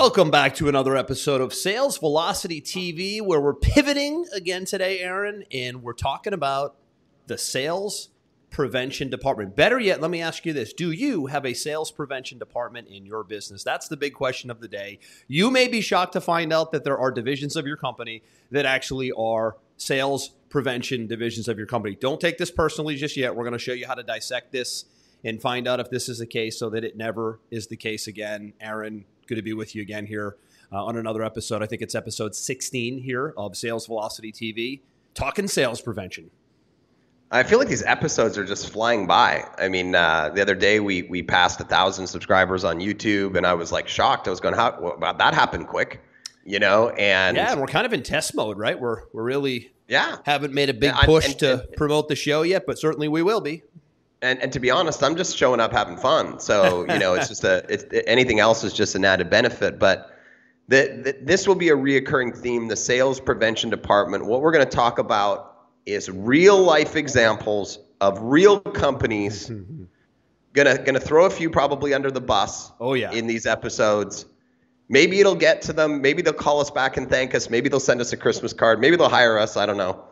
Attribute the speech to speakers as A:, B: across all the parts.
A: Welcome back to another episode of Sales Velocity TV, where we're pivoting again today, Aaron, and we're talking about the sales prevention department. Better yet, let me ask you this Do you have a sales prevention department in your business? That's the big question of the day. You may be shocked to find out that there are divisions of your company that actually are sales prevention divisions of your company. Don't take this personally just yet. We're going to show you how to dissect this and find out if this is the case so that it never is the case again. Aaron, good to be with you again here uh, on another episode. I think it's episode 16 here of Sales Velocity TV, talking sales prevention.
B: I feel like these episodes are just flying by. I mean, uh, the other day we we passed a thousand subscribers on YouTube, and I was like shocked. I was going, "How well, that happened quick?" You know, and
A: yeah, and we're kind of in test mode, right? We're we're really
B: yeah
A: haven't made a big yeah, push and, to and, promote the show yet, but certainly we will be.
B: And, and to be honest, I'm just showing up having fun. So you know, it's just a it's, anything else is just an added benefit. But the, the, this will be a reoccurring theme. The sales prevention department. What we're going to talk about is real life examples of real companies. gonna gonna throw a few probably under the bus.
A: Oh yeah.
B: In these episodes, maybe it'll get to them. Maybe they'll call us back and thank us. Maybe they'll send us a Christmas card. Maybe they'll hire us. I don't know.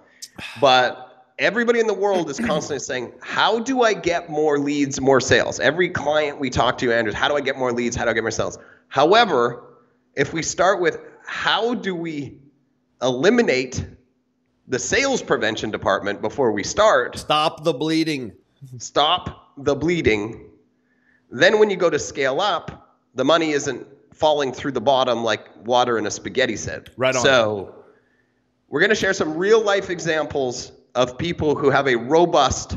B: But everybody in the world is constantly saying, "How do I get more leads, more sales?" Every client we talk to, Andrews, how do I get more leads? How do I get more sales? However, if we start with how do we eliminate the sales prevention department before we start.
A: Stop the bleeding.
B: Stop the bleeding. Then when you go to scale up, the money isn't falling through the bottom like water in a spaghetti set.
A: Right on.
B: So we're going to share some real life examples of people who have a robust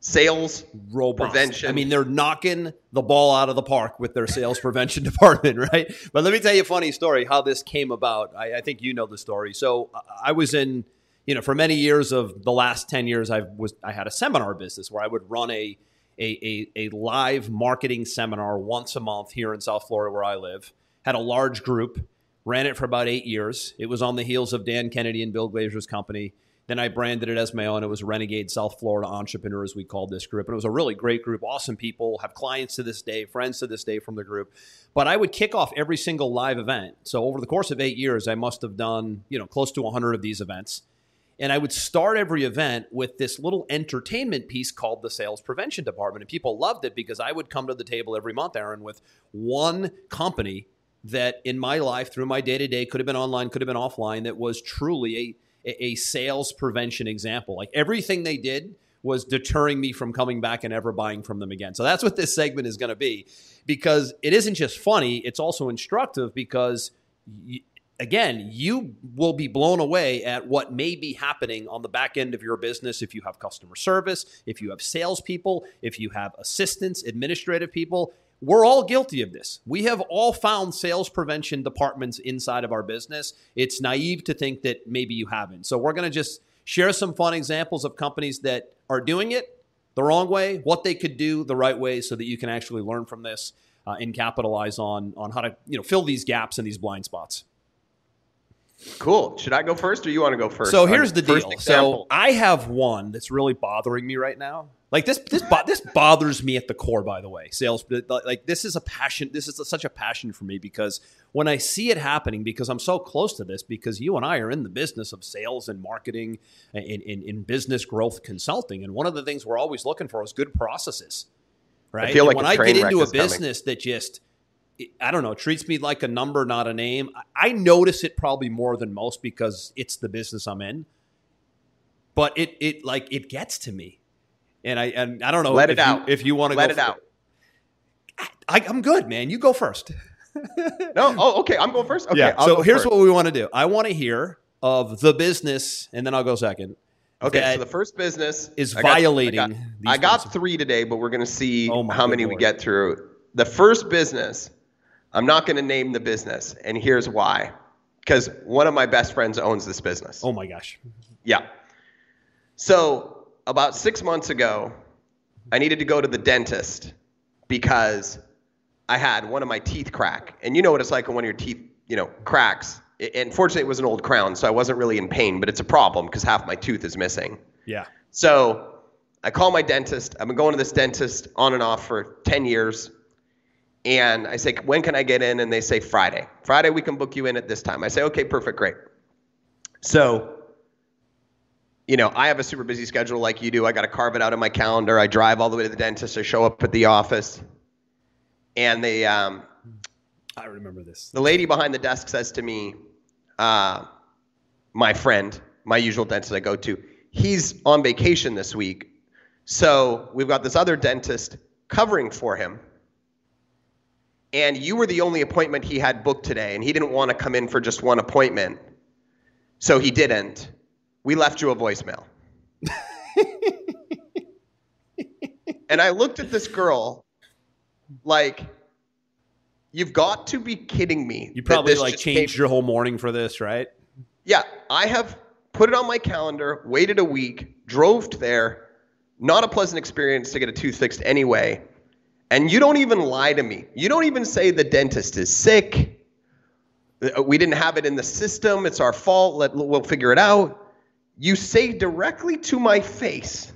B: sales robust. prevention.
A: I mean, they're knocking the ball out of the park with their sales prevention department, right? But let me tell you a funny story how this came about. I, I think you know the story. So I was in you know, for many years of the last 10 years, I was, I had a seminar business where I would run a, a, a, a live marketing seminar once a month here in South Florida where I live. Had a large group, ran it for about eight years. It was on the heels of Dan Kennedy and Bill Glazer's company. Then I branded it as my own. It was Renegade South Florida Entrepreneurs, we called this group. And it was a really great group, awesome people, have clients to this day, friends to this day from the group. But I would kick off every single live event. So over the course of eight years, I must have done, you know, close to 100 of these events. And I would start every event with this little entertainment piece called the sales prevention department. And people loved it because I would come to the table every month, Aaron, with one company that in my life, through my day to day, could have been online, could have been offline, that was truly a, a sales prevention example. Like everything they did was deterring me from coming back and ever buying from them again. So that's what this segment is going to be because it isn't just funny, it's also instructive because again, you will be blown away at what may be happening on the back end of your business if you have customer service, if you have salespeople, if you have assistants, administrative people. We're all guilty of this. We have all found sales prevention departments inside of our business. It's naive to think that maybe you haven't. So, we're going to just share some fun examples of companies that are doing it the wrong way, what they could do the right way so that you can actually learn from this uh, and capitalize on, on how to you know, fill these gaps and these blind spots.
B: Cool. Should I go first or you want to go first?
A: So here's the deal. So I have one that's really bothering me right now. Like this, this, bo- this bothers me at the core. By the way, sales. Like this is a passion. This is a, such a passion for me because when I see it happening, because I'm so close to this, because you and I are in the business of sales and marketing, in, in, in business growth consulting, and one of the things we're always looking for is good processes. Right.
B: I feel like
A: when I get into a business coming. that just I don't know, treats me like a number, not a name. I notice it probably more than most because it's the business I'm in. But it it like it gets to me, and I and I don't know.
B: Let
A: it
B: out
A: if you want to
B: let it out.
A: I, am good, man. You go first.
B: no, oh, okay. I'm going first. Okay,
A: yeah. I'll so here's first. what we want to do. I want to hear of the business, and then I'll go second.
B: Okay, so the first business
A: is I violating.
B: Got, I got, I got three today, but we're going to see oh how many Lord. we get through. The first business I'm not going to name the business, and here's why. because one of my best friends owns this business.
A: Oh my gosh.
B: Yeah. So about six months ago, I needed to go to the dentist because I had one of my teeth crack. And you know what it's like when one of your teeth, you know, cracks. And fortunately, it was an old crown, so I wasn't really in pain, but it's a problem because half my tooth is missing.
A: Yeah.
B: So I call my dentist. I've been going to this dentist on and off for 10 years. And I say, when can I get in? And they say, Friday. Friday, we can book you in at this time. I say, okay, perfect, great. So, you know, I have a super busy schedule like you do. I got to carve it out of my calendar. I drive all the way to the dentist. I show up at the office. And they, um,
A: I remember this.
B: the lady behind the desk says to me, uh, my friend, my usual dentist I go to, he's on vacation this week. So we've got this other dentist covering for him. And you were the only appointment he had booked today, and he didn't want to come in for just one appointment. So he didn't. We left you a voicemail. and I looked at this girl like, you've got to be kidding me.
A: You probably like changed
B: came-
A: your whole morning for this, right?
B: yeah, I have put it on my calendar, waited a week, drove there. Not a pleasant experience to get a tooth fixed anyway. And you don't even lie to me. You don't even say the dentist is sick. Uh, We didn't have it in the system. It's our fault. Let, we'll figure it out. You say directly to my face,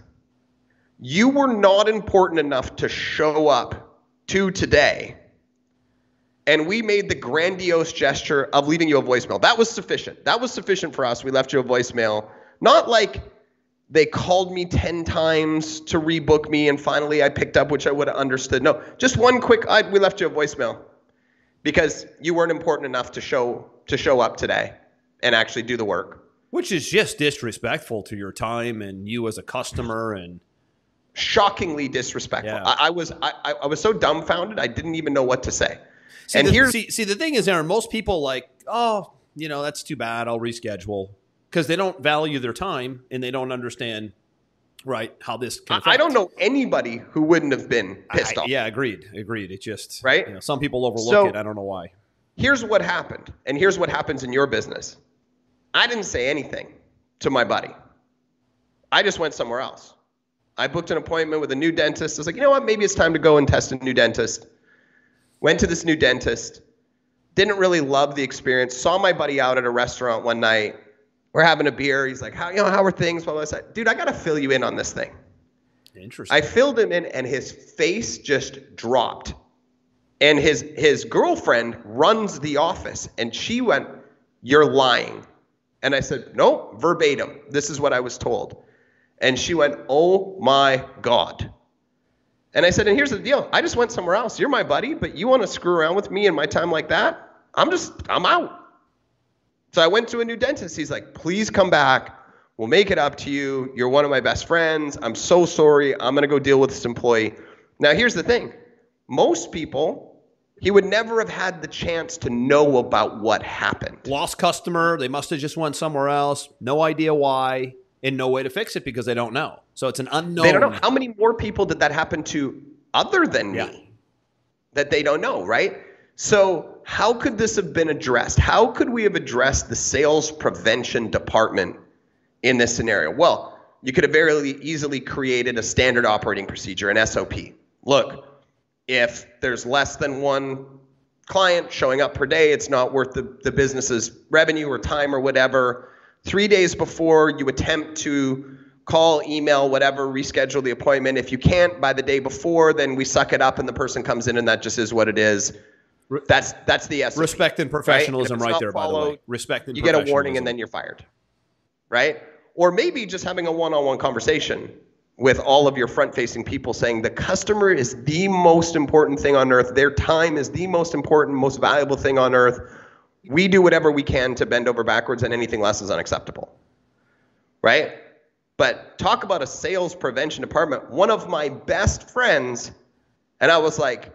B: you were not important enough to show up to today and we made the grandiose gesture of leaving you a voicemail. That was sufficient. That was sufficient for us. We left you a voicemail. Not like they called me 10 times to rebook me and finally I picked up, which I would have understood. No, just one quick, I, we left you a voicemail because you weren't important enough to show, to show up today and actually do the work.
A: Which is just disrespectful to your time and you as a customer and
B: Shockingly disrespectful.
A: Yeah.
B: I, I was I, I- was so dumbfounded I didn't even know what to say.
A: See,
B: and
A: the,
B: here's
A: see, see, the thing is, Aaron, most people like, oh, you know, that's too bad. I'll reschedule because they don't value their time and they don't understand, right, how this can.
B: I, I don't know anybody who wouldn't have been pissed
A: I-
B: off.
A: Yeah, agreed, agreed. It just
B: Right?
A: You know, some people overlook
B: So-
A: it. I don't know why.
B: here's what happened, and here's what happens in your business. I didn't say anything to my buddy. I just went somewhere else. I booked an appointment with a new dentist. I was like, you know what? Maybe it's time to go and test a new dentist. Went to this new dentist. Didn't really love the experience. Saw my buddy out at a restaurant one night. We're having a beer. He's like, how, you know, how are things? I said, dude, I got to fill you in on this thing.
A: Interesting.
B: I filled him in, and his face just dropped. And his his girlfriend runs the office, and she went, "You're lying." And I said, "No, verbatim. This is what I was told." And she went, "Oh my god." And I said, "And here's the deal. I just went somewhere else. You're my buddy, but you want to screw around with me in my time like that? I'm just I'm out." So I went to a new dentist. He's like, "Please come back. We'll make it up to you. You're one of my best friends. I'm so sorry. I'm going to go deal with this employee." Now, here's the thing. Most people, he would never have had the chance to know about what happened.
A: Lost customer. They must have just went somewhere else. No idea why, and no way to fix it because they don't know. So it's an unknown.
B: They don't know how many more people did that happen to other than
A: Yeah.
B: me that they don't know, right? So, how could this have been addressed? How could we have addressed the sales prevention department in this scenario? Well, you could have very easily created a standard operating procedure, an SOP. Look, if there's less than one client showing up per day, it's not worth the, the business's revenue or time or whatever. Three days before you attempt to call, email, whatever, reschedule the appointment. If you can't by the day before, then we suck it up and the person comes in and that just is what it is. That's that's the SOP.
A: Respect and professionalism
B: Right?
A: right,
B: And
A: there,
B: not
A: by the way. Respect and professionalism.
B: you get a warning and then you're fired. Right? Or maybe just having a one-on-one conversation with all of your front-facing people saying the customer is the most important thing on earth. Their time is the most important, most valuable thing on earth. We do whatever we can to bend over backwards and anything less is unacceptable. Right? But talk about a sales prevention department. One of my best friends and I was like,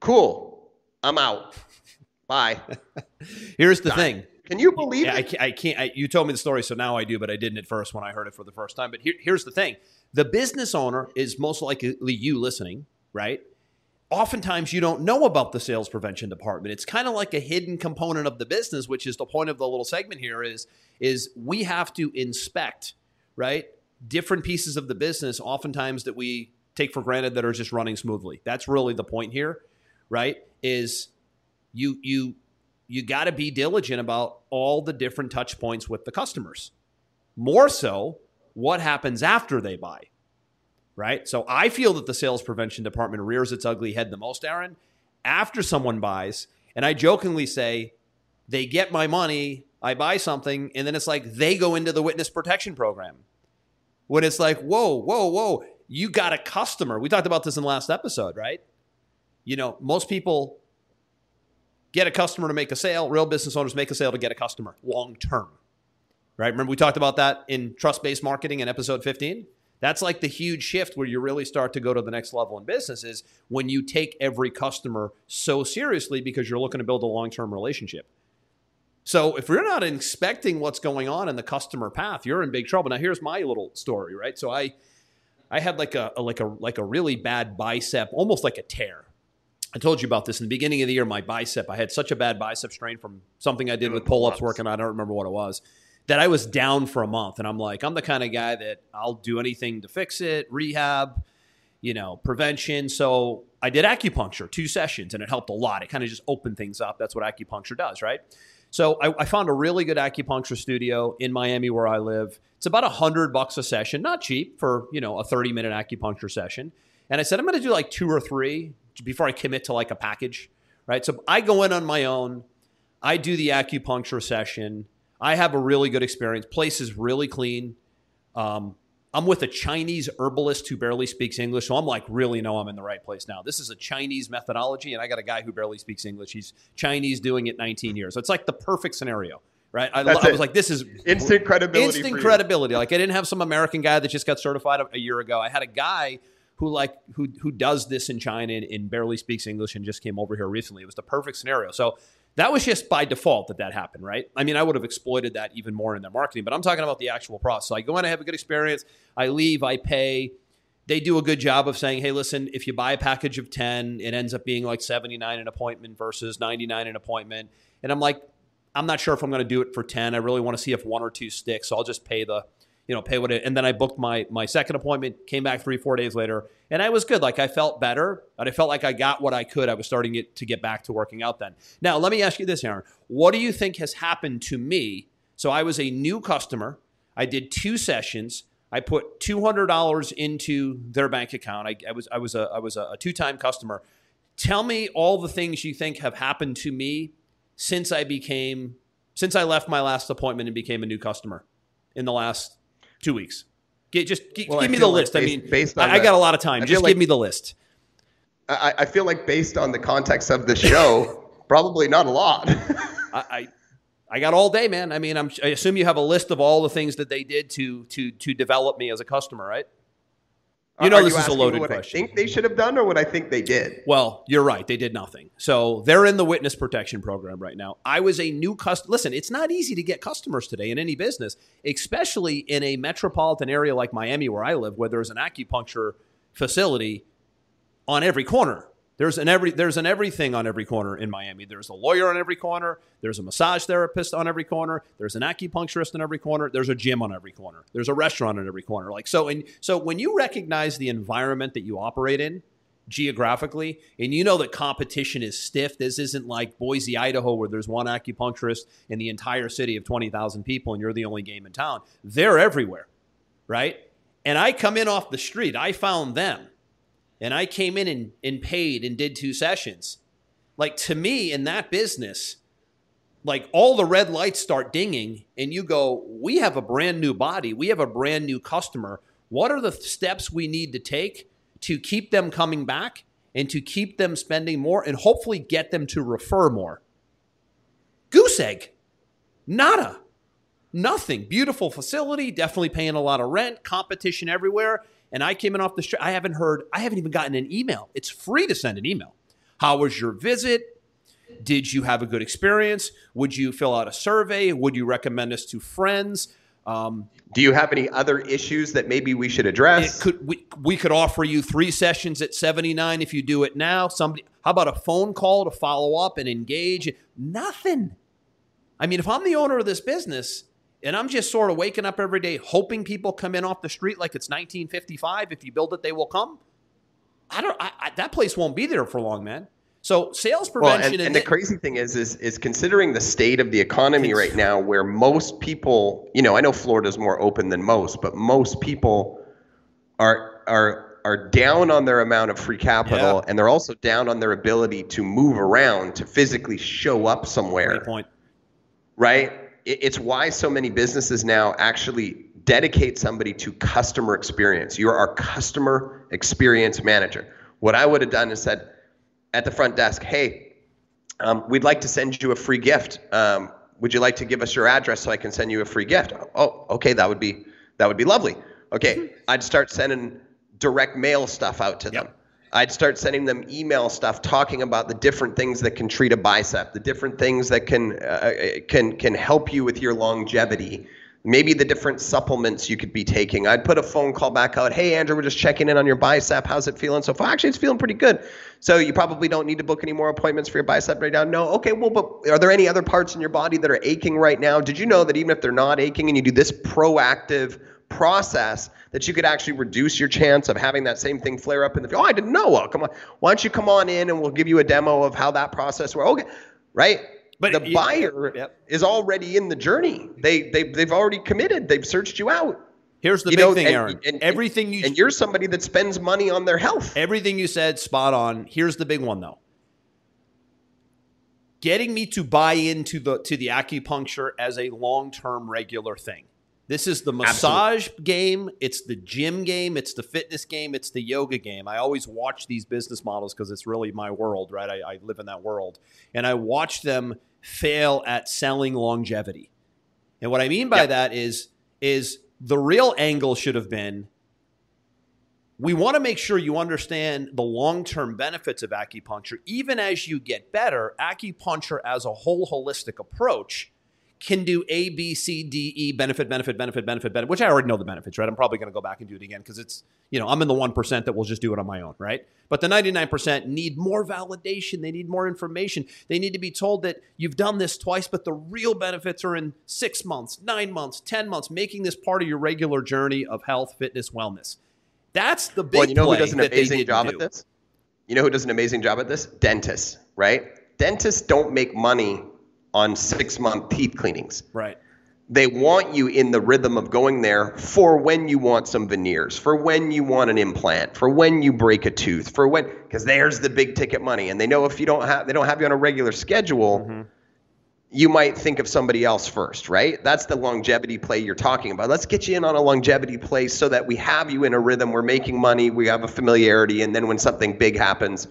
B: "Cool. I'm out. Bye."
A: Here's the thing.
B: Can you believe
A: Yeah, I
B: it?
A: can't. I can't I, you told me the story, so now I do, but I didn't at first when I heard it for the first time. But here, here's the thing: the business owner is most likely you listening, right? oftentimes you don't know about the sales prevention department. It's kind of like a hidden component of the business, which is the point of the little segment here is is we have to inspect, right? Different pieces of the business oftentimes that we take for granted that are just running smoothly. That's really the point here, right? Is you you you got to be diligent about all the different touch points with the customers. More so, what happens after they buy right? So I feel that the sales prevention department rears its ugly head the most, Aaron, after someone buys. And I jokingly say, they get my money, I buy something, and then it's like they go into the witness protection program. When it's like, whoa, whoa, whoa, you got a customer. We talked about this in the last episode, right? You know, most people get a customer to make a sale. Real business owners make a sale to get a customer long term, right? Remember, we talked about that in trust based marketing in episode 15? That's like the huge shift where you really start to go to the next level in business is when you take every customer so seriously because you're looking to build a long term relationship. So if you're not expecting what's going on in the customer path, you're in big trouble. Now here's my little story, right? So I I had like a, a like a like a really bad bicep, almost like a tear. I told you about this in the beginning of the year. My bicep, I had such a bad bicep strain from something I did with pull ups working. I don't remember what it was that I was down for a month. And I'm like, I'm the kind of guy that I'll do anything to fix it, rehab, you know, prevention. So I did acupuncture, two sessions, and it helped a lot. It kind of just opened things up. That's what acupuncture does, right? So I, I, found a really good acupuncture studio in Miami where I live. It's about a hundred bucks a session, not cheap for you know a 30 minute acupuncture session. And I said I'm going to do like two or three before I commit to like a package, right? So I go in on my own. I do the acupuncture session. I have a really good experience. Place is really clean. Um, I'm with a Chinese herbalist who barely speaks English, so I'm like, really know I'm in the right place now. This is a Chinese methodology, and I got a guy who barely speaks English. He's Chinese, doing it 19 years. So it's like the perfect scenario, right? I, I was like, this is
B: instant credibility.
A: Instant credibility. Like I didn't have some American guy that just got certified a, a year ago. I had a guy who like who who does this in China and, and barely speaks English and just came over here recently. It was the perfect scenario. So that was just by default that that happened, right? I mean, I would have exploited that even more in their marketing, but I'm talking about the actual process. So I go in, I have a good experience, I leave, I pay. They do a good job of saying, hey, listen, if you buy a package of 10, it ends up being like 79 an appointment versus 99 an appointment. And I'm like, I'm not sure if I'm going to do it for 10. I really want to see if one or two sticks. So I'll just pay the you know, pay what it. And then I booked my my second appointment. Came back three four days later, and I was good. Like I felt better, but I felt like I got what I could. I was starting it to get back to working out. Then now, let me ask you this, Aaron. What do you think has happened to me? So I was a new customer. I did two sessions. I put two hundred dollars into their bank account. I, I, was I was a I was a two time customer. Tell me all the things you think have happened to me since I became since I left my last appointment and became a new customer in the last two weeks. Get, just well, give me the like list. Based, I mean, based on I, the, I, got a lot of time. Just like, give me the list.
B: I, I, feel like based on the context of the show, probably not a lot.
A: I, I, I got all day, man. I mean, I'm, I assume you have a list of all the things that they did to to to develop me as a customer, right?
B: You know, Are this you is a loaded what question. I think they should have done, or what I think they did.
A: Well, you're right. They did nothing. So they're in the witness protection program right now. I was a new customer. Listen, it's not easy to get customers today in any business, especially in a metropolitan area like Miami, where I live, where there's an acupuncture facility on every corner. There's an every there's an everything on every corner in Miami. There's a lawyer on every corner. There's a massage therapist on every corner. There's an acupuncturist on every corner. There's a gym on every corner. There's a restaurant on every corner. Like so, and so when you recognize the environment that you operate in geographically, and you know that competition is stiff. This isn't like Boise, Idaho, where there's one acupuncturist in the entire city of twenty thousand people, and you're the only game in town. They're everywhere, right? And I come in off the street. I found them and I came in and, and paid and did two sessions. Like to me in that business, like all the red lights start dinging and you go, we have a brand new body. We have a brand new customer. What are the steps we need to take to keep them coming back and to keep them spending more and hopefully get them to refer more? Goose egg. Nada. Nothing. Beautiful facility, definitely paying a lot of rent, competition everywhere and I came in off the street. I haven't heard, I haven't even gotten an email. It's free to send an email. How was your visit? Did you have a good experience? Would you fill out a survey? Would you recommend us to friends? Um,
B: Do you have any other issues that maybe we should address?
A: could we, we could offer you three sessions at 79 if you do it now. Somebody how about a phone call to follow up and engage? Nothing. I mean, if I'm the owner of this business and I'm just sort of waking up every day hoping people come in off the street like it's 1955, if you build it, they will come. I don't. I, I, that place won't be there for long, man. So sales
B: Well,
A: prevention
B: and, and the crazy thing is, is, is considering the state of the economy right now, where most people, you know, I know Florida's more open than most, but most people are are are down on their amount of free capital,
A: Yeah.
B: and they're also down on their ability to move around to physically show up somewhere.
A: Great point.
B: right? It- It's why so many businesses now actually dedicate somebody to customer experience. You're our customer experience manager. What I would have done is said at the front desk, hey, um, we'd like to send you a free gift. Um, would you like to give us your address so I can send you a free gift? Oh, okay, that would be that would be lovely. Okay, I'd start sending direct mail stuff out to them. I'd start sending them email stuff talking about the different things that can treat a bicep, the different things that can uh, can can help you with your longevity. Maybe the different supplements you could be taking. I'd put a phone call back out. Hey, Andrew, we're just checking in on your bicep. How's it feeling so far? Actually, it's feeling pretty good. So you probably don't need to book any more appointments for your bicep right now. No. Okay. Well, but are there any other parts in your body that are aching right now? Did you know that even if they're not aching, and you do this proactive process that you could actually reduce your chance of having that same thing flare up in the future. Oh, I didn't know. Well, come on. Why don't you come on in and we'll give you a demo of how that process works. Okay. Right?
A: But
B: the buyer
A: Yep.
B: is already in the journey. They they they've already committed. They've searched you out.
A: Here's the
B: You
A: big
B: know,
A: thing,
B: and-
A: Aaron.
B: and-
A: everything you
B: And you're somebody that spends money on their health.
A: Everything you said, spot on. Here's the big one though. Getting me to buy into the to the acupuncture as a long-term regular thing. This is the massage game, it's the gym game, it's the fitness game, it's the yoga game. I always watch these business models because it's really my world, right? I, I live in that world. And I watch them fail at selling longevity. And what I mean by
B: Yep.
A: that is is the real angle should have been we want to make sure you understand the long-term benefits of acupuncture even as you get better acupuncture as a whole holistic approach can do a b c d e benefit benefit benefit benefit benefit which i already know the benefits right i'm probably going to go back and do it again because it's you know i'm in the 1% that will just do it on my own right but the 99% need more validation they need more information they need to be told that you've done this twice but the real benefits are in six months nine months ten months making this part of your regular journey of health fitness wellness that's the big
B: well, you know who does an amazing job
A: do.
B: at this? You know who does an amazing job at this? Dentists, right? Dentists don't make money on six month teeth cleanings.
A: Right.
B: They want you in the rhythm of going there for when you want some veneers, for when you want an implant, for when you break a tooth, for when because there's the big ticket money, and they know if you don't have they don't have you on a regular schedule,
A: Mm-hmm.
B: you might think of somebody else first, right? That's the longevity play you're talking about. Let's get you in on a longevity play so that we have you in a rhythm. We're making money, we have a familiarity, and then when something big happens,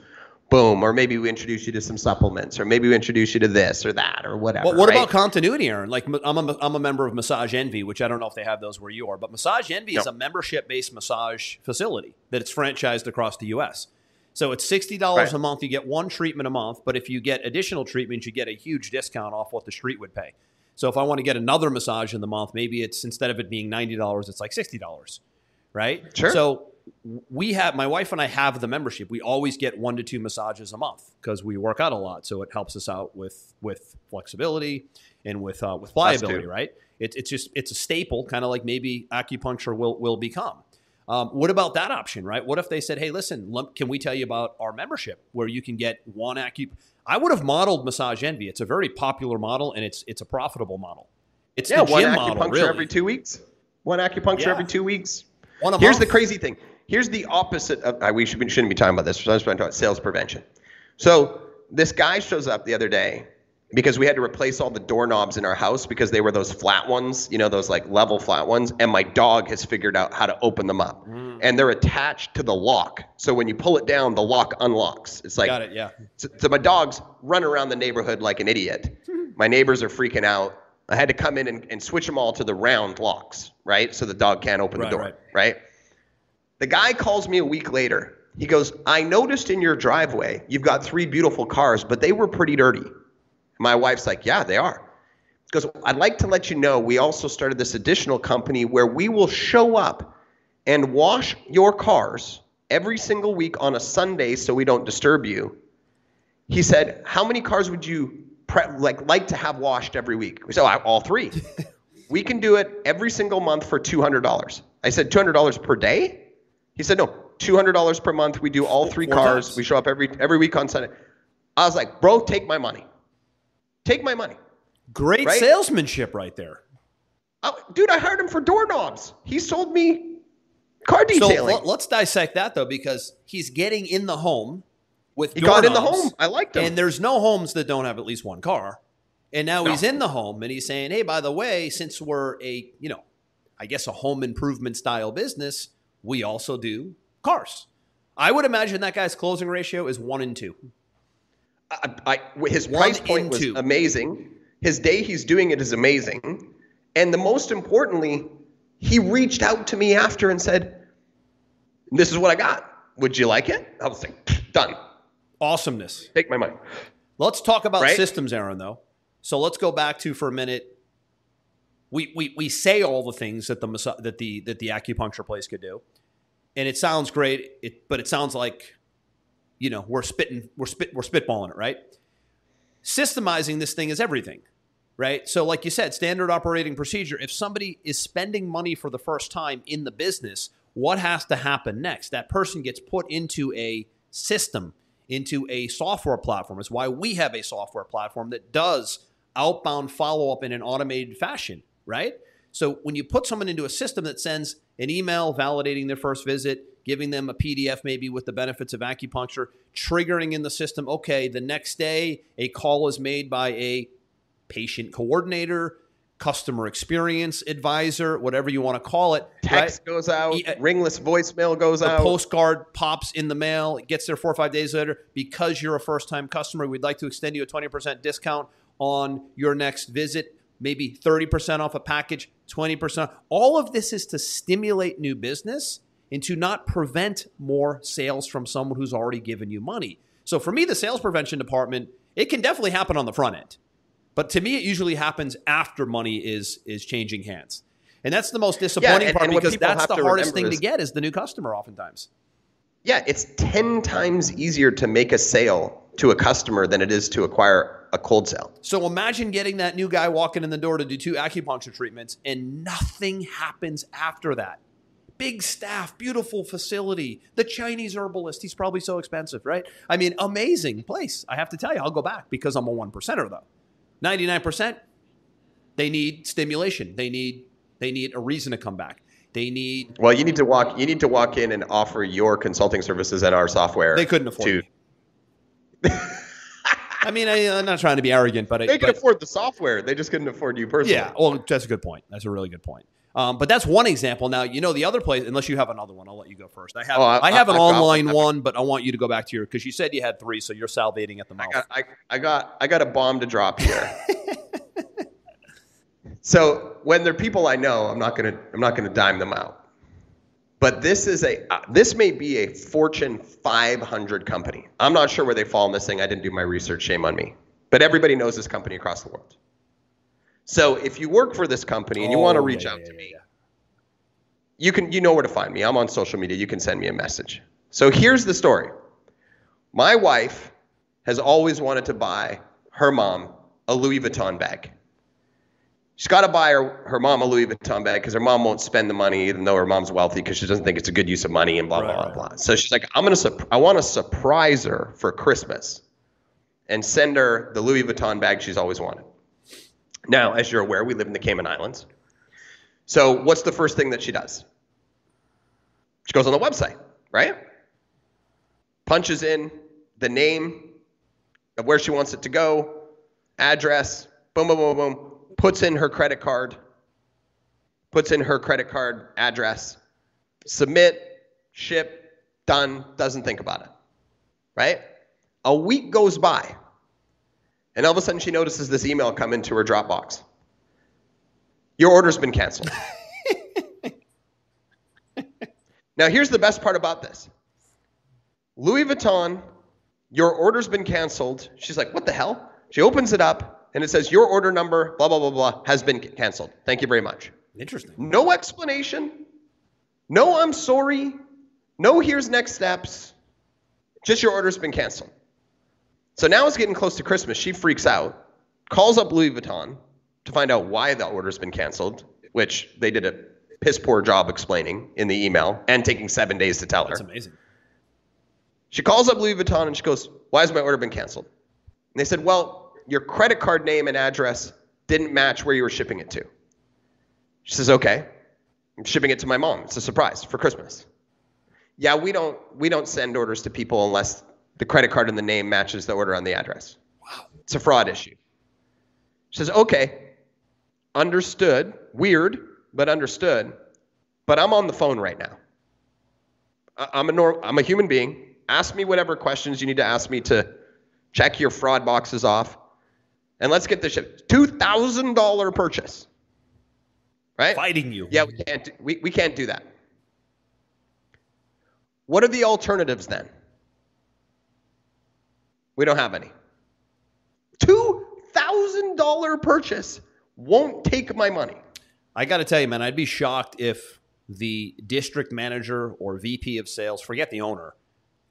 B: boom, or maybe we introduce you to some supplements, or maybe we introduce you to this or that or whatever.
A: But what
B: right?
A: about continuity, Aaron? Like I'm a, I'm a member of Massage Envy, which I don't know if they have those where you are, but Massage Envy is a membership-based massage facility that it's franchised across the U.S. So it's sixty dollars
B: Right.
A: a month. You get one treatment a month, but if you get additional treatments, you get a huge discount off what the street would pay. So if I want to get another massage in the month, maybe it's instead of it being ninety dollars, it's like sixty dollars, right?
B: Sure.
A: So we have my wife and I have the membership. We always get one to two massages a month because we work out a lot, so it helps us out with with flexibility and with uh, with pliability. Right? It's it's just it's a staple, kind of like maybe acupuncture will will become. Um, what about that option, right? What if they said, "Hey, listen, can we tell you about our membership where you can get one acu?" I would have modeled Massage Envy. It's a very popular model and it's it's a profitable model. It's
B: yeah,
A: the
B: one acupuncture
A: model, really.
B: every two weeks. One acupuncture
A: Yeah.
B: every two weeks. Here's the crazy thing. Here's the opposite of. I, we should, shouldn't be talking about this. So I'm just talking about sales prevention. So this guy shows up the other day because we had to replace all the doorknobs in our house because they were those flat ones, you know, those like level flat ones. And my dog has figured out how to open them up,
A: Mm.
B: and they're attached to the lock. So when you pull it down, the lock unlocks. It's like
A: Got it? Yeah.
B: so, so my dogs run around the neighborhood like an idiot. My neighbors are freaking out. I had to come in and, and switch them all to the round locks, right? So the dog can't open
A: Right,
B: the door,
A: right.
B: right. The guy calls me a week later. He goes, I noticed in your driveway you've got three beautiful cars, but they were pretty dirty. My wife's like, Yeah, they are. He goes, I'd like to let you know we also started this additional company where we will show up and wash your cars every single week on a Sunday so we don't disturb you. He said, "How many cars would you pre- like like to have washed every week?" We said, oh, "All three. we can do it every single month for two hundred dollars." I said, 200 dollars per day?" He said, "No, two hundred dollars per month. We do all three
A: Four
B: cars.
A: times.
B: We show up every every week on Sunday." I was like, "Bro, take my money. Take my money."
A: Great
B: Right?
A: salesmanship right there.
B: Dude, I hired him for doorknobs. He sold me car
A: So
B: detailing.
A: let- let's dissect that though, because he's getting in the home with
B: he got in the home. I liked him.
A: and there's no homes that don't have at least one car. And now
B: No.
A: he's in the home, and he's saying, "Hey, by the way, since we're a you know, I guess a home improvement style business, we also do cars." I would imagine that guy's closing ratio is one in two.
B: I, I, his
A: One
B: price point was
A: two.
B: amazing. His day he's doing it is amazing. And the most importantly, he reached out to me after and said, This is what I got. Would you like it? I was like, Done.
A: Awesomeness.
B: Take my money.
A: Let's talk about
B: Right?
A: systems, Aaron, though. So let's go back to for a minute. We, we, we say all the things that the that the that the acupuncture place could do, and it sounds great. It, but it sounds like, you know, we're spitting we're spit we're spitballing it, right? Systemizing this thing is everything, right? So, like you said, standard operating procedure. If somebody is spending money for the first time in the business, what has to happen next? That person gets put into a system, into a software platform. It's why we have a software platform that does outbound follow up in an automated fashion, right? So when you put someone into a system that sends an email validating their first visit, giving them a PDF maybe with the benefits of acupuncture, triggering in the system, okay, the next day a call is made by a patient coordinator, customer experience advisor, whatever you want to call it.
B: Text
A: right?
B: goes out,
A: Yeah.
B: Uh, ringless voicemail goes out.
A: postcard pops in the mail. It gets there four or five days later. Because you're a first time customer, we'd like to extend you a 20% discount on your next visit, maybe 30% off a package, 20%. All of this is to stimulate new business and to not prevent more sales from someone who's already given you money. So for me, the sales prevention department, it can definitely happen on the front end. But to me, it usually happens after money is is changing hands. And that's the most disappointing
B: and-
A: part
B: and
A: because that's the hardest thing
B: is-
A: to get is the new customer oftentimes.
B: Yeah, it's 10 times easier to make a sale to a customer than it is to acquire a cold sale.
A: So imagine getting that new guy walking in the door to do two acupuncture treatments and nothing happens after that. Big staff, beautiful facility, the Chinese herbalist, he's probably so expensive, right? I mean, amazing place. I have to tell you, I'll go back because I'm a one percenter though. 99%, they need stimulation. They need they need a reason to come back. They need
B: Well, you need to walk. You need to walk in and offer your consulting services and our software.
A: they couldn't afford
B: to.
A: I mean, I, I'm not trying to be arrogant, but I,
B: They could
A: but-
B: afford the software. They just couldn't afford you personally.
A: Yeah, well, that's a good point. That's a really good point. Um, but that's one example. Now, you know, the other place, unless you have another one, I'll let you go first. I have,
B: Oh,
A: I,
B: I-
A: have an
B: I've
A: online
B: one.
A: one, but I want you to go back to your because you said you had three, so you're salivating at the mouth.
B: I got, I, I got, I got a bomb to drop here. so when they're people I know, I'm not gonna, I'm not gonna dime them out. But this is a, uh, this may be a Fortune 500 company. I'm not sure where they fall in this thing. I didn't do my research. Shame on me. But everybody knows this company across the world. So if you work for this company and you want to
A: Oh,
B: reach
A: yeah,
B: out
A: yeah,
B: to me,
A: yeah.
B: you can you know where to find me. I'm on social media. You can send me a message. So here's the story. My wife has always wanted to buy her mom a Louis Vuitton bag. She's got to buy her, her mom a Louis Vuitton bag because her mom won't spend the money, even though her mom's wealthy, because she doesn't think it's a good use of money and blah blah
A: Right,
B: blah
A: right.
B: blah. So she's like, I'm gonna, sup- I want to surprise her for Christmas, and send her the Louis Vuitton bag she's always wanted. Now, as you're aware, we live in the Cayman Islands. So what's the first thing that she does? She goes on the website, right? Punches in the name of where she wants it to go, address, boom, boom, boom, boom, puts in her credit card, puts in her credit card address, submit, ship, done, doesn't think about it, right? A week goes by, and all of a sudden she notices this email come into her Dropbox. Your order's been canceled. now, here's the best part about this Louis Vuitton, your order's been canceled. She's like, what the hell? She opens it up. And it says your order number, blah, blah, blah, blah, has been canceled. Thank you very much.
A: Interesting.
B: No explanation. No, I'm sorry. No, here's next steps. Just your order's been canceled. So now it's getting close to Christmas. She freaks out, calls up Louis Vuitton to find out why the order's been canceled, which they did a piss poor job explaining in the email and taking seven days to tell her.
A: That's amazing.
B: She calls up Louis Vuitton and she goes, Why has my order been canceled? And they said, Well, your credit card name and address didn't match where you were shipping it to. She says, Okay. I'm shipping it to my mom. It's a surprise for Christmas. Yeah, we don't we don't send orders to people unless the credit card and the name matches the order on the address. Wow. It's a fraud issue. She says, Okay. Understood. Weird, but understood. But I'm on the phone right now. I'm a nor- I'm a human being. Ask me whatever questions you need to ask me to check your fraud boxes off. And let's get this ship. $2,000 purchase. Right?
A: Fighting you.
B: Yeah, we can't do, we, we can't do that. What are the alternatives then? We don't have any. $2,000 purchase won't take my money.
A: I got to tell you, man, I'd be shocked if the district manager or VP of sales, forget the owner,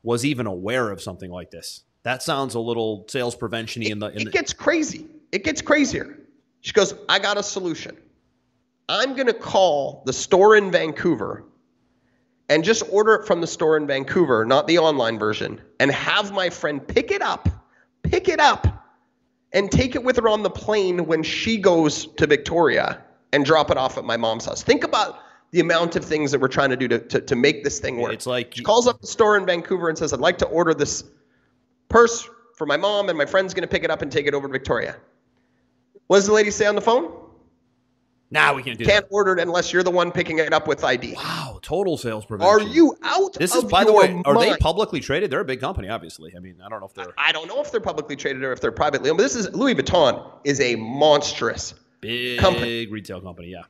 A: was even aware of something like this. That sounds a little sales prevention in the. In
B: it
A: the,
B: gets crazy. It gets crazier. She goes, I got a solution. I'm going to call the store in Vancouver and just order it from the store in Vancouver, not the online version, and have my friend pick it up, pick it up, and take it with her on the plane when she goes to Victoria and drop it off at my mom's house. Think about the amount of things that we're trying to do to, to, to make this thing work.
A: It's like-
B: she calls up the store in Vancouver and says, I'd like to order this purse for my mom, and my friend's going to pick it up and take it over to Victoria. What does the lady say on the phone?
A: nah, we can't do
B: Can't
A: that.
B: order it unless you're the one picking it up with ID.
A: Wow, total sales prevention.
B: Are you out
A: This is, by the way, are they publicly traded? They're a big company, obviously. I mean, I don't know if they're
B: I don't know if they're publicly traded or if they're privately owned, but this is Louis Vuitton is a monstrous.
A: big
B: Company.
A: retail company. Yeah.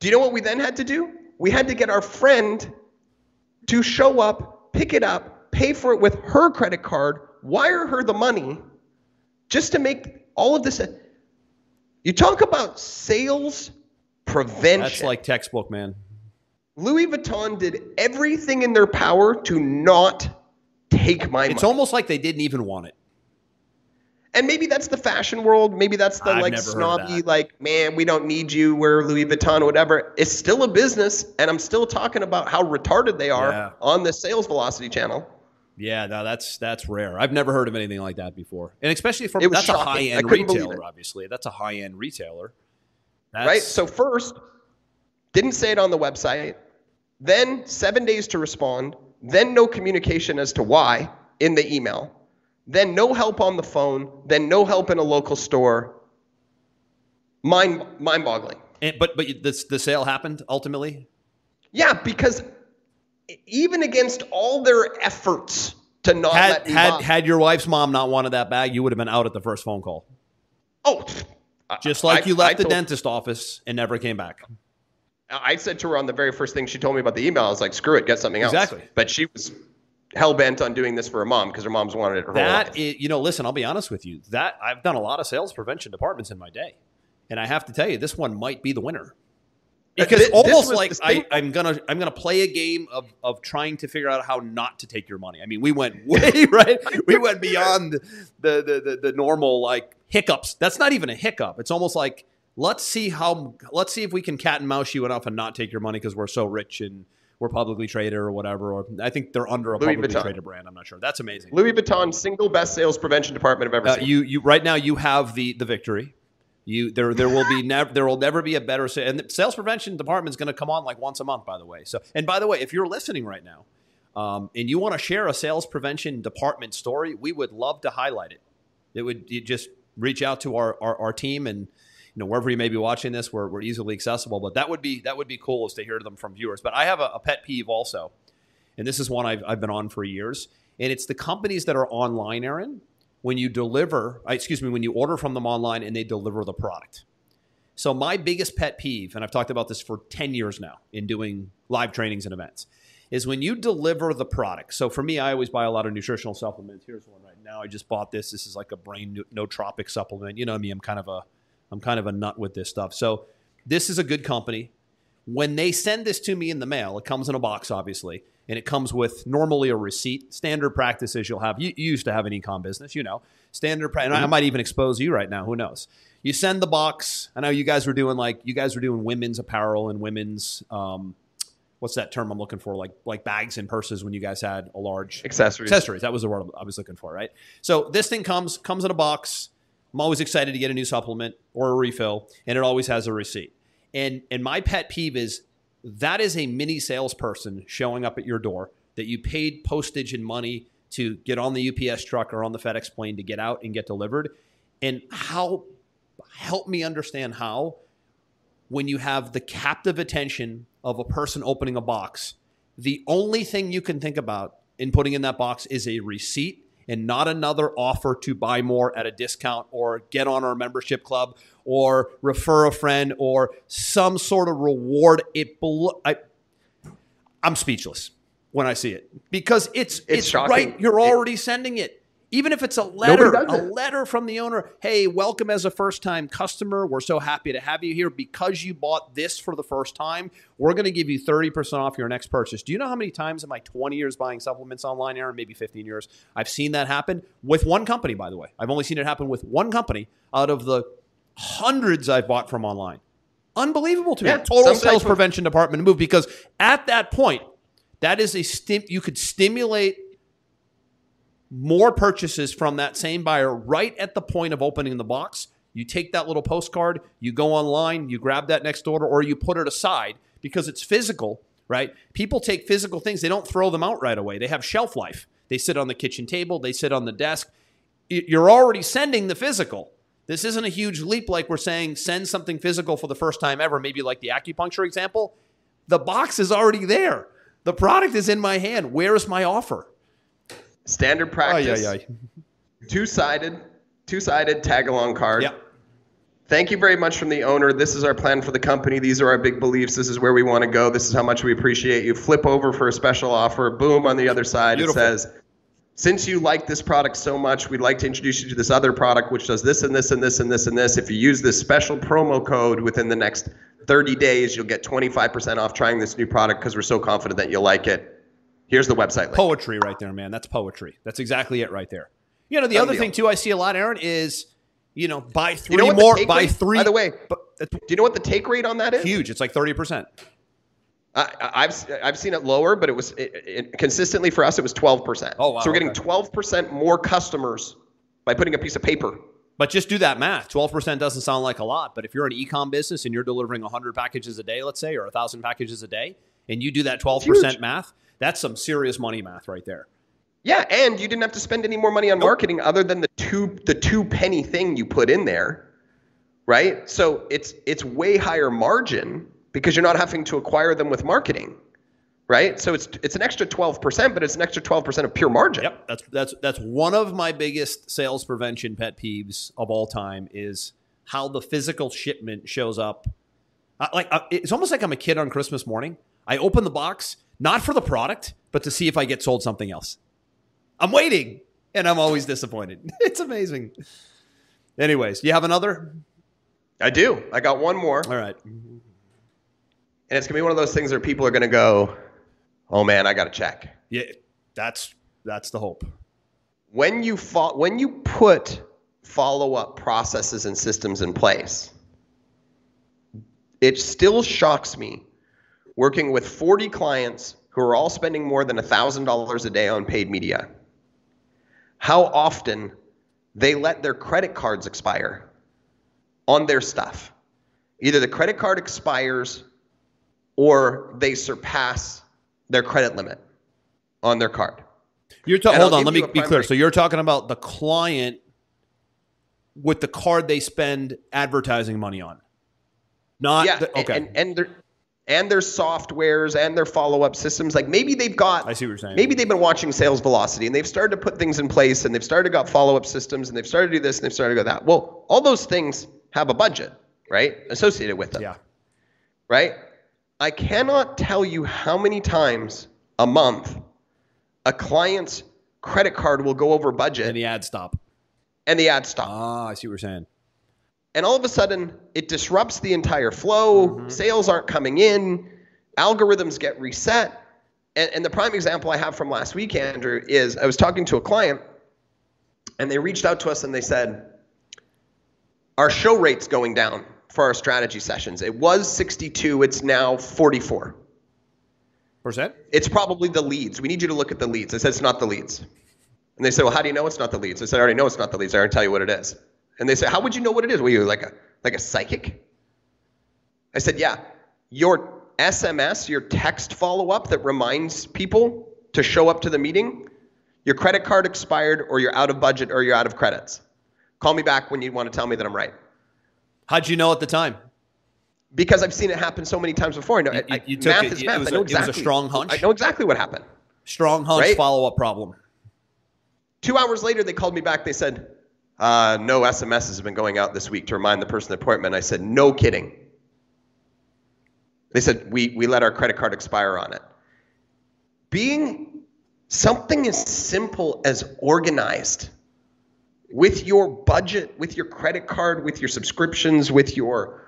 B: Do you know what we then had to do? We had to get our friend to show up, pick it up, pay for it with her credit card, wire her the money, just to make all of this. You talk about sales prevention.
A: That's like textbook, man.
B: Louis Vuitton did everything in their power to not take my money.
A: It's
B: money.
A: almost like they didn't even want it.
B: and maybe that's the fashion world. Maybe that's the
A: I've
B: like
A: never heard of
B: snobby, like, man, we don't need you. We're Louis Vuitton, whatever. It's still a business, and I'm still talking about how retarded they are
A: Yeah.
B: on the sales velocity channel.
A: Yeah, no, that's that's rare. I've never heard of anything like that before, and especially from that's a high end retailer. Obviously, that's a high end retailer. That's,
B: right? So first, didn't say it on the website. Then seven days to respond. Then no communication as to why in the email. Then no help on the phone. Then no help in a local store. Mind mind boggling.
A: and, but but this the sale happened ultimately.
B: Yeah, because even against all their efforts to not
A: Had
B: let me
A: had
B: buy-
A: had your wife's mom not wanted that bag, you would have been out at the first phone call.
B: oh,
A: Just like
B: I-
A: you left
B: I
A: the
B: told-
A: dentist office and never came back.
B: I said to her on the very first thing she told me about the email, I was like, screw it, get something else.
A: Exactly.
B: But she was hell bent on doing this for her mom because her mom's wanted it her whole life.
A: That is, you know, listen, I'll be honest with you. That I've done a lot of sales prevention departments in my day, and I have to tell you, this one might be the winner.
B: Uh,
A: Because
B: this
A: almost
B: was
A: like I, I'm gonna I'm gonna play a game of of trying to figure out how not to take your money. I mean, we went way right. We went beyond the the the, the normal like hiccups. That's not even a hiccup. It's almost like let's see how let's see if we can cat and mouse you enough and not take your money because we're so rich and we're publicly traded or whatever. Or I think they're under a
B: Louis
A: publicly
B: Vuitton.
A: traded brand. I'm not sure. That's amazing.
B: Louis Vuitton single best sales prevention department I've ever
A: Uh,
B: seen.
A: you you right now you have the the victory. You there there will be never there will never be a better and the sales prevention department is going to come on like once a month by the way. So and by the way, if you're listening right now, um, and you want to share a sales prevention department story, we would love to highlight it. It would you just reach out to our, our our team and you know wherever you may be watching this, we're, we're easily accessible. But that would be that would be cool is to hear them from viewers. But I have a, a pet peeve also, and this is one I've, I've been on for years, and it's the companies that are online, Aaron, when you deliver, uh, excuse me, when you order from them online and they deliver the product. So my biggest pet peeve, and I've talked about this for 10 years now in doing live trainings and events, is when you deliver the product. So for me, I always buy a lot of nutritional supplements. Here's one right now. I just bought this. This is like a brain nootropic supplement. You know me. I'm kind of a I'm kind of a nut with this stuff. So this is a good company. When they send this to me in the mail, it comes in a box, obviously, and it comes with normally a receipt. Standard practices you'll have. You, you used to have an ecom business, you know. Standard, pra- and I might even expose you right now. Who knows? You send the box. I know you guys were doing like you guys were doing women's apparel and women's um, what's that term I'm looking for? Like like bags and purses when you guys had a large
B: accessories.
A: Accessories. That was the word I was looking for, right? So this thing comes comes in a box. I'm always excited to get a new supplement or a refill, and it always has a receipt. And and my pet peeve is that is a mini salesperson showing up at your door that you paid postage and money to get on the UPS truck or on the FedEx plane to get out and get delivered. And how help me understand how when you have the captive attention of a person opening a box, the only thing you can think about in putting in that box is a receipt and not another offer to buy more at a discount or get on our membership club or refer a friend or some sort of reward. It I, I'm speechless when I see it because it's it's, it's right. You're already sending it. Even if it's a letter, a letter from the owner, hey, welcome as a first time customer. We're so happy to have you here because you bought this for the first time. We're going to give you 30% off your next purchase. Do you know how many times in my 20 years buying supplements online, Aaron, maybe 15 years, I've seen that happen with one company, by the way? I've only seen it happen with one company out of the hundreds I've bought from online. Unbelievable to me. Total sales prevention department move because at that point, that is a stim you could stimulate more purchases from that same buyer right at the point of opening the box. You take that little postcard, you go online, you grab that next order, or you put it aside because it's physical, right? People take physical things, they don't throw them out right away. They have shelf life. They sit on the kitchen table, they sit on the desk. You're already sending the physical. This isn't a huge leap like we're saying send something physical for the first time ever, maybe like the acupuncture example. The box is already there. The product is in my hand. Where is my offer?
B: Standard practice. Oh, yeah, yeah. Two sided, two sided tag along card.
A: Yep.
B: Thank you very much from the owner. This is our plan for the company. These are our big beliefs. This is where we want to go. This is how much we appreciate you. Flip over for a special offer. Boom, on the other side, Beautiful. it says, since you like this product so much, we'd like to introduce you to this other product which does this and this and this and this and this. If you use this special promo code within the next 30 days, you'll get 25% off trying this new product because we're so confident that you'll like it. Here's the website link.
A: Poetry right there, man. That's poetry. That's exactly it right there. You know, the other thing too I see a lot, Aaron, is you know, buy three you know more, buy
B: rate,
A: three.
B: By the way, but, do you know what the take rate on that is?
A: Huge. It's like thirty percent.
B: I've I've seen it lower, but it was it, it, consistently for us. It was twelve percent.
A: Oh wow!
B: So we're getting twelve percent more customers by putting a piece of paper.
A: But just do that math. Twelve percent doesn't sound like a lot, but if you're an e-com business and you're delivering hundred packages a day, let's say, or thousand packages a day, and you do that twelve percent math, that's some serious money math right there.
B: Yeah, and you didn't have to spend any more money on nope. marketing other than the two the two penny thing you put in there. Right? So it's it's way higher margin because you're not having to acquire them with marketing. Right? So it's it's an extra 12%, but it's an extra 12% of pure margin.
A: Yep. That's that's that's one of my biggest sales prevention pet peeves of all time is how the physical shipment shows up. like it's almost like I'm a kid on Christmas morning. I open the box not for the product, but to see if I get sold something else. I'm waiting, and I'm always disappointed. It's amazing. Anyways, you have another?
B: I do. I got one more.
A: All right.
B: And it's gonna be one of those things where people are gonna go, "Oh man, I got to check."
A: Yeah, that's that's the hope.
B: When you fo- when you put follow up processes and systems in place, it still shocks me working with 40 clients who are all spending more than $1,000 a day on paid media. How often they let their credit cards expire on their stuff. Either the credit card expires or they surpass their credit limit on their card.
A: You're ta- hold on, let me be clear. So you're talking about the client with the card they spend advertising money on. Not
B: yeah,
A: the, okay.
B: And, and, and their softwares and their follow-up systems like maybe they've got
A: I see what you're saying.
B: maybe they've been watching sales velocity and they've started to put things in place and they've started to got follow-up systems and they've started to do this and they've started to go that well all those things have a budget right associated with them
A: yeah
B: right i cannot tell you how many times a month, a client's credit card will go over budget
A: And the ad stop.
B: and the ad stop.
A: Ah, I see what you're saying.
B: And all of a sudden it disrupts the entire flow. Mm-hmm. Sales aren't coming in. Algorithms get reset. And, and the prime example i have from last week andrew is i was talking to a client and they reached out to us and they said our show rate's going down for our strategy sessions. It was 62 it's now 44
A: Percent?
B: it's probably the leads. We need you to look at the leads. I said it's not the leads. And they said well how do you know it's not the leads? I said i already know it's not the leads. I already tell you what it is and they said how would you know what it is were you like a like a psychic i said yeah your sms your text follow-up that reminds people to show up to the meeting your credit card expired or you're out of budget or you're out of credits call me back when you want to tell me that i'm right
A: How'd you know at the time?
B: because i've seen it happen so many times before I know,
A: You- you took
B: math
A: it-
B: is
A: it
B: math.
A: was
B: I know
A: a- it was a strong hunch?
B: i know exactly what happened
A: Strong hunch
B: Right?
A: follow up problem.
B: Two hours later, they called me back. They said, uh, no SMSs have been going out this week to remind the person the appointment. I said, no kidding. They said, we, we let our credit card expire on it. Being something as simple as organized with your budget, with your credit card, with your subscriptions, with your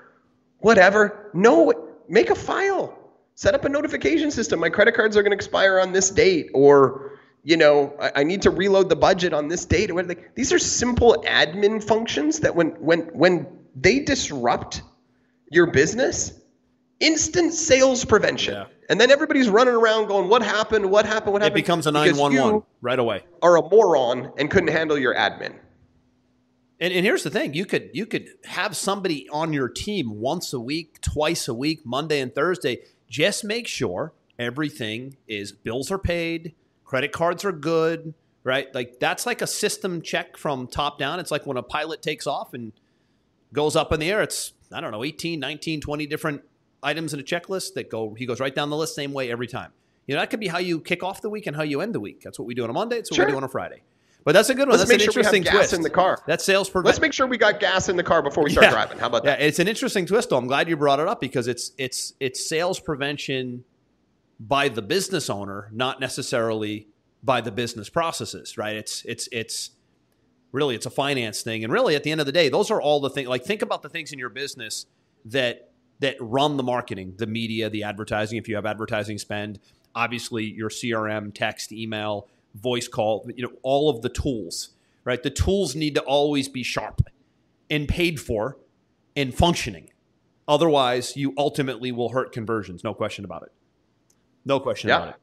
B: whatever. No, make a file. Set up a notification system. My credit cards are going to expire on this date, or you know, I, I need to reload the budget on this date. These are simple admin functions that when when when they disrupt your business, instant sales prevention.
A: Yeah.
B: And then everybody's running around going, "What happened? What happened? What happened?"
A: It becomes a
B: Because
A: 911
B: you
A: right away.
B: are a moron and couldn't handle your admin.
A: And, and here's the thing: you could you could have somebody on your team once a week, twice a week, Monday and Thursday. Just make sure everything is bills are paid, credit cards are good, right? Like that's like a system check from top down. It's like when a pilot takes off and goes up in the air. It's I don't know 18, 19, 20 different items in a checklist that go. He goes right down the list same way every time. You know that could be how you kick off the week and how you end the week. That's what we do on a Monday. It's what
B: Sure.
A: we do on a Friday. But that's a good one.
B: Let's
A: that's
B: make
A: an
B: sure we have
A: interesting
B: gas
A: twist
B: in the car.
A: That's sales per.
B: Let's make sure we got gas in the car before we start
A: Yeah.
B: driving. How about that?
A: Yeah,
B: that?
A: it's an interesting twist. Though I'm glad you brought it up because it's it's it's sales prevention by the business owner, not necessarily by the business processes. Right? It's it's it's really it's a finance thing, and really at the end of the day, those are all the things. Like think about the things in your business that that run the marketing, the media, the advertising. If you have advertising spend, obviously your CRM, text, email, voice call, you know, all of the tools. Right? The tools need to always be sharp and paid for and functioning. Otherwise, you ultimately will hurt conversions. No question about it. No question about it.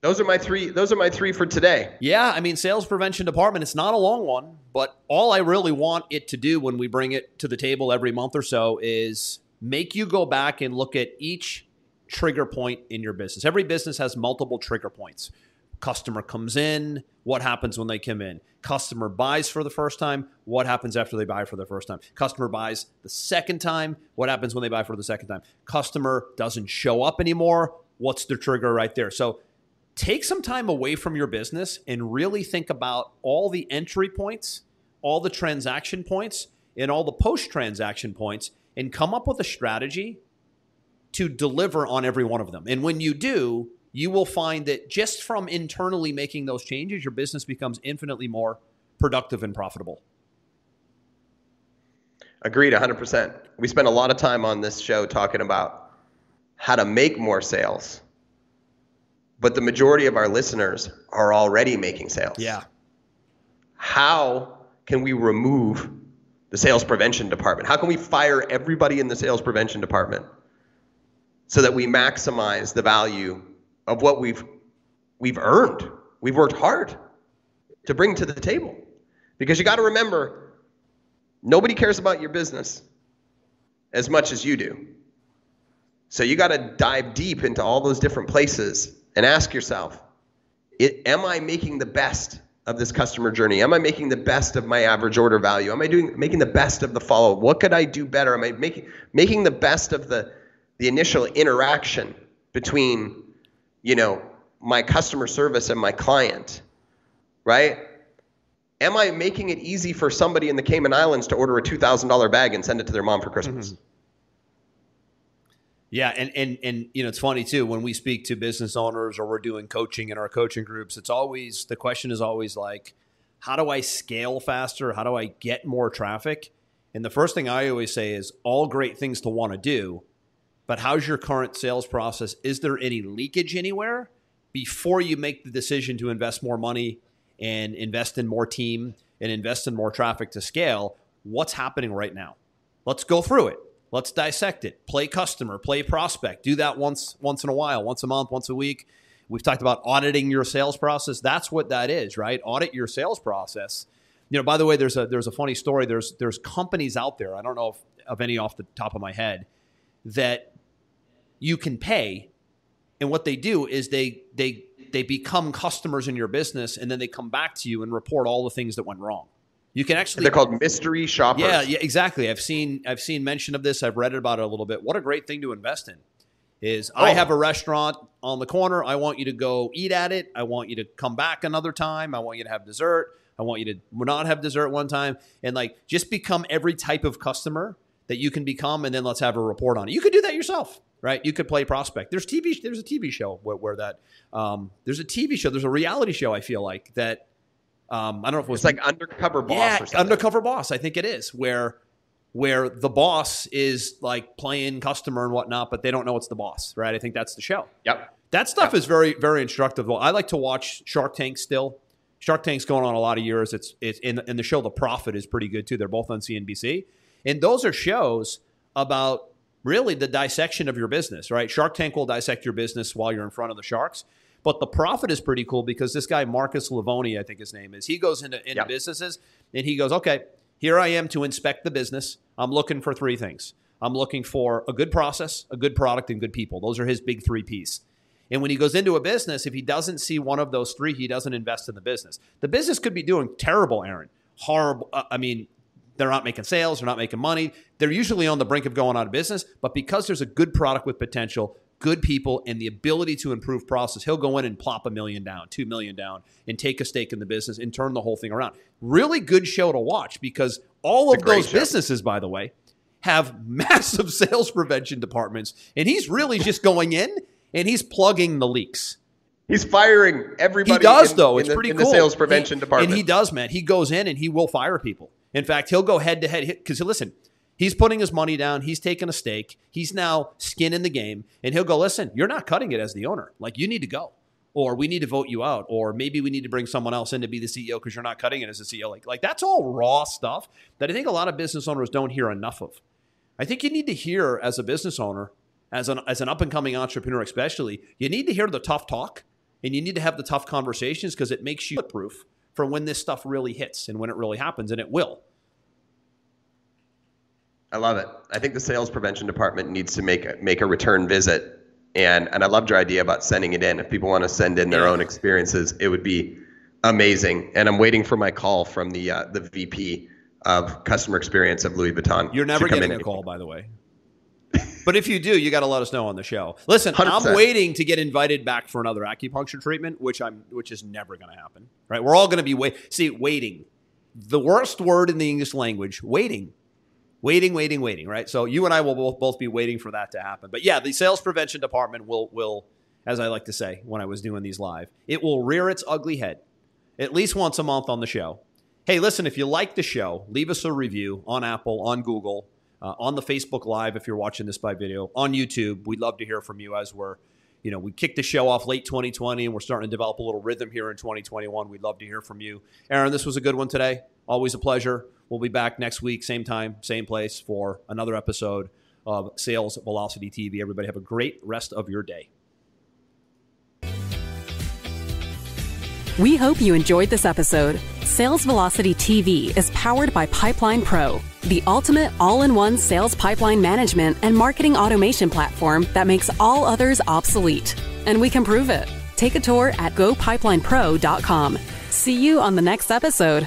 B: Those are my three. Those are my three for today.
A: Yeah, I mean, sales prevention department, it's not a long one, but all I really want it to do when we bring it to the table every month or so is make you go back and look at each trigger point in your business. Every business has multiple trigger points. Customer comes in, what happens when they come in? Customer buys for the first time, what happens after they buy for the first time? Customer buys the second time, what happens when they buy for the second time? Customer doesn't show up anymore, what's the trigger right there? So take some time away from your business and really think about all the entry points, all the transaction points, and all the post transaction points, and come up with a strategy to deliver on every one of them. And when you do, you will find that just from internally making those changes, your business becomes infinitely more productive and profitable.
B: Agreed, 100%. We spend a lot of time on this show talking about how to make more sales, but the majority of our listeners are already making sales.
A: Yeah.
B: How can we remove the sales prevention department? How can we fire everybody in the sales prevention department so that we maximize the value of what we've we've earned? We've worked hard to bring to the table. Because you got to remember nobody cares about your business as much as you do. So you got to dive deep into all those different places and ask yourself, it, am I making the best of this customer journey? Am I making the best of my average order value? Am I doing making the best of the follow? Up What could I do better? Am I making making the best of the the initial interaction between, you know, my customer service and my client? Right? Am I making it easy for somebody in the Cayman Islands to order a $2,000 bag and send it to their mom for Christmas? Mm-hmm.
A: Yeah, and and and you know it's funny too when we speak to business owners or we're doing coaching in our coaching groups. It's always the question is always like, how do I scale faster? How do I get more traffic? And the first thing I always say is all great things to want to do, but how's your current sales process? Is there any leakage anywhere before you make the decision to invest more money and invest in more team and invest in more traffic to scale? What's happening right now? Let's go through it Let's dissect it. Play customer, play prospect. Do that once once in a while, once a month, once a week. We've talked about auditing your sales process. That's what that is, right? Audit your sales process. You know, by the way, there's a there's a funny story. There's there's companies out there. I don't know if, of any off the top of my head that you can pay, and what they do is they they they become customers in your business, and then they come back to you and report all the things that went wrong. You can actually
B: they're called mystery shoppers.
A: Yeah, yeah, exactly. I've seen I've seen mention of this. I've read about it a little bit. What a great thing to invest in. Is oh. I have a restaurant on the corner. I want you to go eat at it. I want you to come back another time. I want you to have dessert. I want you to not have dessert one time and like just become every type of customer that you can become and then let's have a report on it. You could do that yourself, right? You could play prospect. There's TV there's a TV show where, where that um, there's a TV show, there's a reality show I feel like that um, I don't know if it was
B: it's like undercover boss.
A: Yeah, undercover boss. I think it is where where the boss is like playing customer and whatnot, but they don't know it's the boss, right? I think that's the show.
B: Yep.
A: That stuff yep. is very very instructive. Well, I like to watch Shark Tank still. Shark Tank's going on a lot of years. It's it's in, in the show The Profit is pretty good too. They're both on CNBC, and those are shows about really the dissection of your business, right? Shark Tank will dissect your business while you're in front of the sharks. But the profit is pretty cool because this guy, Marcus Lemonis, I think his name is, he goes into, into yep. businesses and he goes, okay, here I am to inspect the business. I'm looking for three things. I'm looking for a good process, a good product, and good people. Those are his big three P's. And when he goes into a business, if he doesn't see one of those three, he doesn't invest in the business. The business could be doing terrible, Aaron. Horrible. Uh, I mean, they're not making sales, they're not making money. They're usually on the brink of going out of business, but because there's a good product with potential, good people and the ability to improve process, he'll go in and plop a million down, two million down, and take a stake in the business and turn the whole thing around. Really good show to watch because all it's of those show. businesses, by the way, have massive sales prevention departments, and he's really just going in and he's plugging the leaks.
B: He's firing everybody.
A: He does in, though. It's
B: the,
A: pretty cool.
B: The sales prevention
A: he,
B: department,
A: and he does, man. He goes in and he will fire people. In fact, he'll go head to head because listen, He's putting his money down. He's taking a stake. He's now skin in the game. And he'll go, listen, you're not cutting it as the owner. Like, you need to go. Or we need to vote you out. Or maybe we need to bring someone else in to be the CEO because you're not cutting it as a CEO. Like, like, that's all raw stuff that I think a lot of business owners don't hear enough of. I think you need to hear as a business owner, as an, as an up and coming entrepreneur, especially, you need to hear the tough talk and you need to have the tough conversations because it makes you proof for when this stuff really hits and when it really happens. And it will.
B: I love it. I think the sales prevention department needs to make a, make a return visit, and and I loved your idea about sending it in. If people want to send in their yeah. own experiences, it would be amazing. And I'm waiting for my call from the uh, the VP of customer experience of Louis Vuitton.
A: You're never getting a call, by the way. but if you do, you got to let us know on the show. Listen, i am waiting to get invited back for another acupuncture treatment, which I'm which is never going to happen. Right? We're all going to be wait. See, waiting. The worst word in the English language, waiting waiting, waiting, waiting, right? So you and I will both, both be waiting for that to happen. But yeah, the sales prevention department will will, as I like to say when I was doing these live, it will rear its ugly head at least once a month on the show. Hey, listen, if you like the show, leave us a review on Apple, on Google, uh, on the Facebook Live if you're watching this by video, on YouTube. We'd love to hear from you as we're you know, we kicked the show off late 2020 and we're starting to develop a little rhythm here in 2021. We'd love to hear from you. Aaron, this was a good one today. Always a pleasure. We'll be back next week, same time, same place for another episode of Sales Velocity TV. Everybody have a great rest of your day.
C: We hope you enjoyed this episode. Sales Velocity TV is powered by Pipeline Pro, the ultimate all in one sales pipeline management and marketing automation platform that makes all others obsolete. And we can prove it. Take a tour at gopipelinepro.com. See you on the next episode.